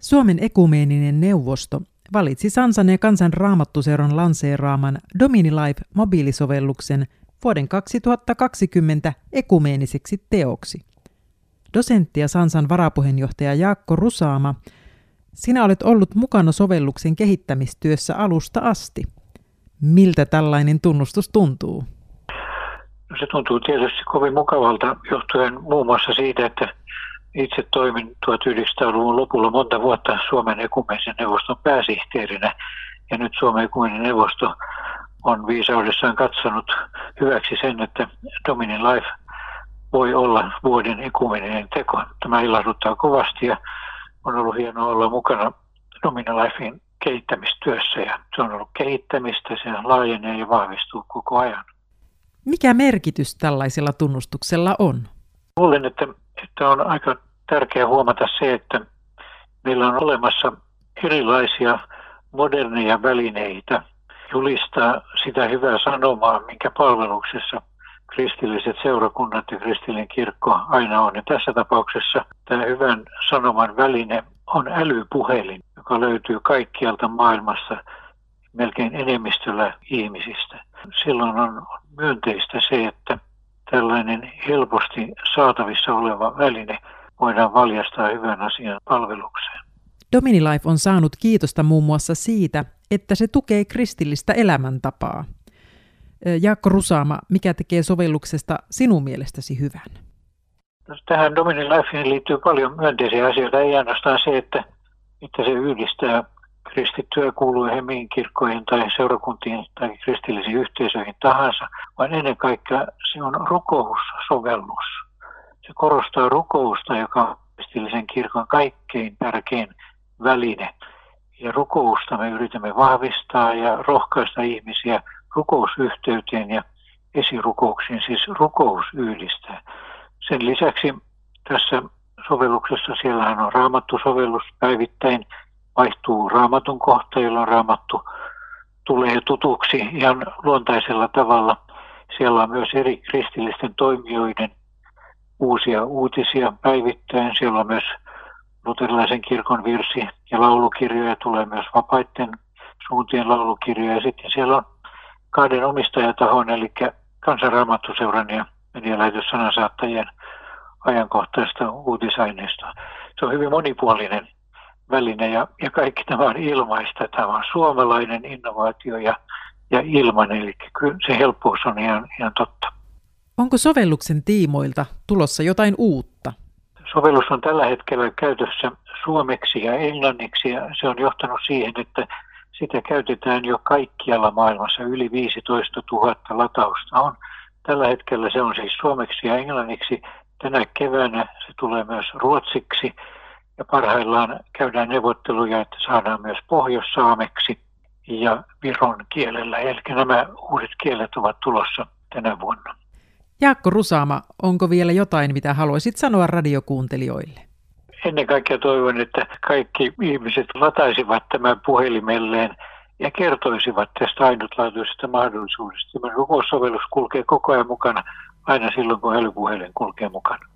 Suomen ekumeeninen neuvosto valitsi Sansan ja kansan raamattuseuran lanseeraaman Domini Life mobiilisovelluksen vuoden 2020 ekumeeniseksi teoksi. Dosentti ja Sansan varapuheenjohtaja Jaakko Rusaama, sinä olet ollut mukana sovelluksen kehittämistyössä alusta asti. Miltä tällainen tunnustus tuntuu? No se tuntuu tietysti kovin mukavalta johtuen muun muassa siitä, että itse toimin 1900-luvun lopulla monta vuotta Suomen ekumeenisen neuvoston pääsihteerinä. Ja nyt Suomen ekumeeninen neuvosto on viisaudessaan katsonut hyväksi sen, että Dominin Life voi olla vuoden ekumeninen teko. Tämä ilahduttaa kovasti ja on ollut hienoa olla mukana Dominin Lifein kehittämistyössä ja se on ollut kehittämistä, se laajenee ja vahvistuu koko ajan. Mikä merkitys tällaisella tunnustuksella on? Luulen, että, että on aika tärkeää huomata se, että meillä on olemassa erilaisia moderneja välineitä julistaa sitä hyvää sanomaa, minkä palveluksessa kristilliset seurakunnat ja kristillinen kirkko aina on. Ja tässä tapauksessa tämä hyvän sanoman väline on älypuhelin, joka löytyy kaikkialta maailmassa melkein enemmistöllä ihmisistä. Silloin on myönteistä se, että tällainen helposti saatavissa oleva väline voidaan valjastaa hyvän asian palvelukseen. Domini Life on saanut kiitosta muun muassa siitä, että se tukee kristillistä elämäntapaa. Jaakko Rusaama, mikä tekee sovelluksesta sinun mielestäsi hyvän? No, tähän Domini Lifeen liittyy paljon myönteisiä asioita, ei ainoastaan se, että, että se yhdistää kristittyä kuuluu mihin kirkkoihin tai seurakuntiin tai kristillisiin yhteisöihin tahansa, vaan ennen kaikkea se on rukoussovellus. Se korostaa rukousta, joka on kristillisen kirkon kaikkein tärkein väline. Ja rukousta me yritämme vahvistaa ja rohkaista ihmisiä rukousyhteyteen ja esirukouksiin, siis rukous yhdistää. Sen lisäksi tässä sovelluksessa siellähän on raamattusovellus päivittäin, vaihtuu raamatun kohta, jolloin raamattu tulee tutuksi ihan luontaisella tavalla. Siellä on myös eri kristillisten toimijoiden uusia uutisia päivittäin. Siellä on myös luterilaisen kirkon virsi- ja laulukirjoja, tulee myös vapaiden suuntien laulukirjoja. Ja sitten siellä on kahden omistajatahon, eli kansanraamattuseuran ja medialähetys sanansaattajien ajankohtaista uutisaineistoa. Se on hyvin monipuolinen väline ja, ja kaikki tämä on ilmaista. Tämä on suomalainen innovaatio ja, ja ilman, eli kyllä se helppous on ihan, ihan totta. Onko sovelluksen tiimoilta tulossa jotain uutta? Sovellus on tällä hetkellä käytössä suomeksi ja englanniksi ja se on johtanut siihen, että sitä käytetään jo kaikkialla maailmassa. Yli 15 000 latausta on. Tällä hetkellä se on siis suomeksi ja englanniksi. Tänä keväänä se tulee myös ruotsiksi ja parhaillaan käydään neuvotteluja, että saadaan myös pohjoissaameksi ja viron kielellä. Eli nämä uudet kielet ovat tulossa tänä vuonna. Jaakko Rusaama, onko vielä jotain, mitä haluaisit sanoa radiokuuntelijoille? Ennen kaikkea toivon, että kaikki ihmiset lataisivat tämän puhelimelleen ja kertoisivat tästä ainutlaatuisesta mahdollisuudesta. Tämä rukoussovellus kulkee koko ajan mukana, aina silloin kun älypuhelin kulkee mukana.